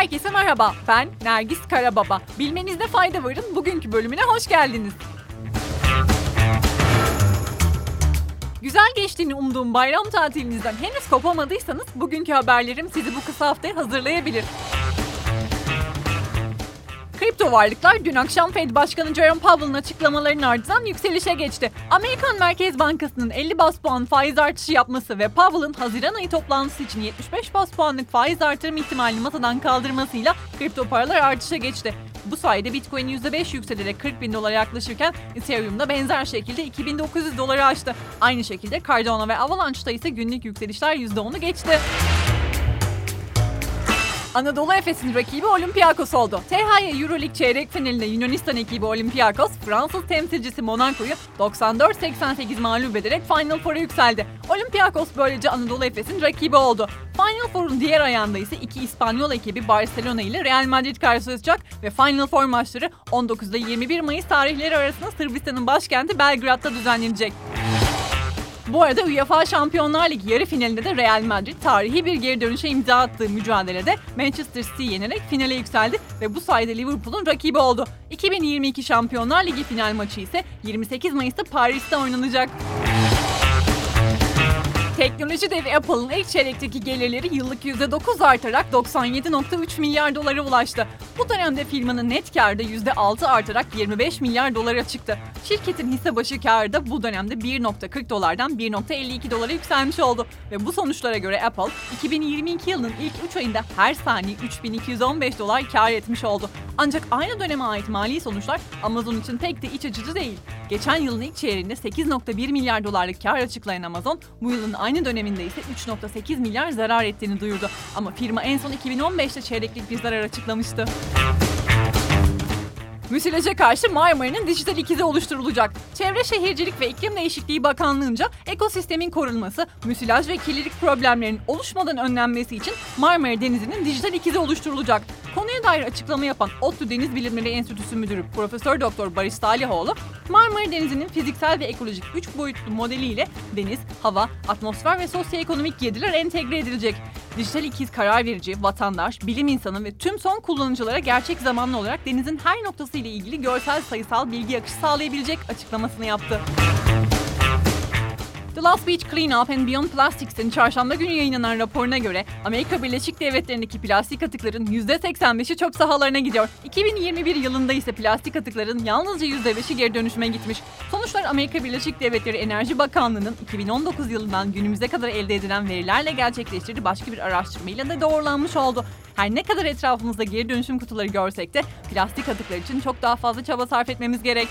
Herkese merhaba, ben Nergis Karababa. Bilmenizde fayda varın bugünkü bölümüne hoş geldiniz. Güzel geçtiğini umduğum bayram tatilinizden henüz kopamadıysanız bugünkü haberlerim sizi bu kısa haftaya hazırlayabilir. Kripto varlıklar dün akşam Fed Başkanı Jerome Powell'ın açıklamalarının ardından yükselişe geçti. Amerikan Merkez Bankası'nın 50 bas puan faiz artışı yapması ve Powell'ın Haziran ayı toplantısı için 75 bas puanlık faiz artırım ihtimalini masadan kaldırmasıyla kripto paralar artışa geçti. Bu sayede Bitcoin %5 yükselerek 40 bin dolara yaklaşırken Ethereum da benzer şekilde 2900 doları aştı. Aynı şekilde Cardano ve Avalanche'da ise günlük yükselişler %10'u geçti. Anadolu Efes'in rakibi Olympiakos oldu. THY Euroleague çeyrek finalinde Yunanistan ekibi Olympiakos, Fransız temsilcisi Monaco'yu 94-88 mağlup ederek Final Four'a yükseldi. Olympiakos böylece Anadolu Efes'in rakibi oldu. Final Four'un diğer ayağında ise iki İspanyol ekibi Barcelona ile Real Madrid karşılaşacak ve Final Four maçları 19 ile 21 Mayıs tarihleri arasında Sırbistan'ın başkenti Belgrad'da düzenlenecek. Bu arada UEFA Şampiyonlar Ligi yarı finalinde de Real Madrid tarihi bir geri dönüşe imza attığı mücadelede Manchester City'yi yenerek finale yükseldi ve bu sayede Liverpool'un rakibi oldu. 2022 Şampiyonlar Ligi final maçı ise 28 Mayıs'ta Paris'te oynanacak. Teknoloji devi Apple'ın ilk çeyrekteki gelirleri yıllık %9 artarak 97.3 milyar dolara ulaştı. Bu dönemde firmanın net karı da %6 artarak 25 milyar dolara çıktı. Şirketin hisse başı karı da bu dönemde 1.40 dolardan 1.52 dolara yükselmiş oldu. Ve bu sonuçlara göre Apple 2022 yılının ilk 3 ayında her saniye 3215 dolar kar etmiş oldu. Ancak aynı döneme ait mali sonuçlar Amazon için pek de iç açıcı değil. Geçen yılın ilk çeyreğinde 8.1 milyar dolarlık kar açıklayan Amazon, bu yılın aynı döneminde ise 3.8 milyar zarar ettiğini duyurdu. Ama firma en son 2015'te çeyreklik bir zarar açıklamıştı. Müsilaja karşı Marmara'nın dijital ikizi oluşturulacak. Çevre Şehircilik ve İklim Değişikliği Bakanlığı'nca ekosistemin korunması, müsilaj ve kirlilik problemlerinin oluşmadan önlenmesi için Marmara Denizi'nin dijital ikizi oluşturulacak. Dair açıklama yapan ODTÜ Deniz Bilimleri Enstitüsü Müdürü Profesör Doktor Barış Salihoğlu, Marmara Denizi'nin fiziksel ve ekolojik 3 boyutlu modeliyle deniz, hava, atmosfer ve sosyoekonomik girdiler entegre edilecek. Dijital ikiz karar verici, vatandaş, bilim insanı ve tüm son kullanıcılara gerçek zamanlı olarak denizin her noktası ile ilgili görsel sayısal bilgi akışı sağlayabilecek açıklamasını yaptı. The Last Beach Cleanup and Beyond Plastics'in çarşamba günü yayınlanan raporuna göre Amerika Birleşik Devletleri'ndeki plastik atıkların %85'i çöp sahalarına gidiyor. 2021 yılında ise plastik atıkların yalnızca %5'i geri dönüşüme gitmiş. Sonuçlar Amerika Birleşik Devletleri Enerji Bakanlığı'nın 2019 yılından günümüze kadar elde edilen verilerle gerçekleştirdiği başka bir araştırmayla da doğrulanmış oldu. Her ne kadar etrafımızda geri dönüşüm kutuları görsek de plastik atıklar için çok daha fazla çaba sarf etmemiz gerek.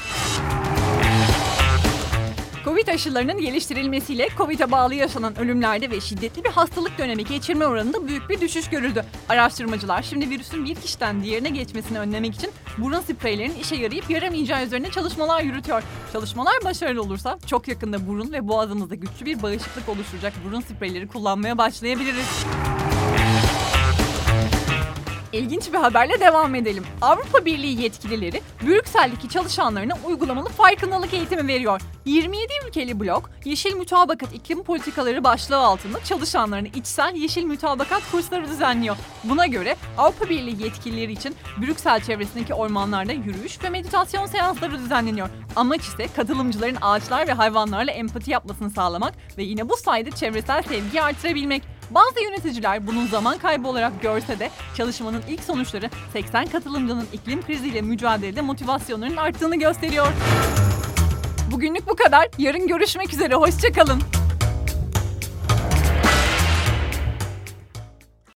Covid aşılarının geliştirilmesiyle Covid'e bağlı yaşanan ölümlerde ve şiddetli bir hastalık dönemi geçirme oranında büyük bir düşüş görüldü. Araştırmacılar şimdi virüsün bir kişiden diğerine geçmesini önlemek için burun spreylerinin işe yarayıp yaramayacağı üzerine çalışmalar yürütüyor. Çalışmalar başarılı olursa çok yakında burun ve boğazımızda güçlü bir bağışıklık oluşturacak burun spreyleri kullanmaya başlayabiliriz. İlginç bir haberle devam edelim. Avrupa Birliği yetkilileri Brüksel'deki çalışanlarına uygulamalı farkındalık eğitimi veriyor. 27 ülkeli blok Yeşil Mütabakat İklim Politikaları başlığı altında çalışanlarına içsel yeşil mütabakat kursları düzenliyor. Buna göre Avrupa Birliği yetkilileri için Brüksel çevresindeki ormanlarda yürüyüş ve meditasyon seansları düzenleniyor. Amaç ise katılımcıların ağaçlar ve hayvanlarla empati yapmasını sağlamak ve yine bu sayede çevresel sevgiyi artırabilmek. Bazı yöneticiler bunun zaman kaybı olarak görse de çalışmanın ilk sonuçları 80 katılımcının iklim kriziyle mücadelede motivasyonlarının arttığını gösteriyor. Bugünlük bu kadar. Yarın görüşmek üzere. Hoşçakalın.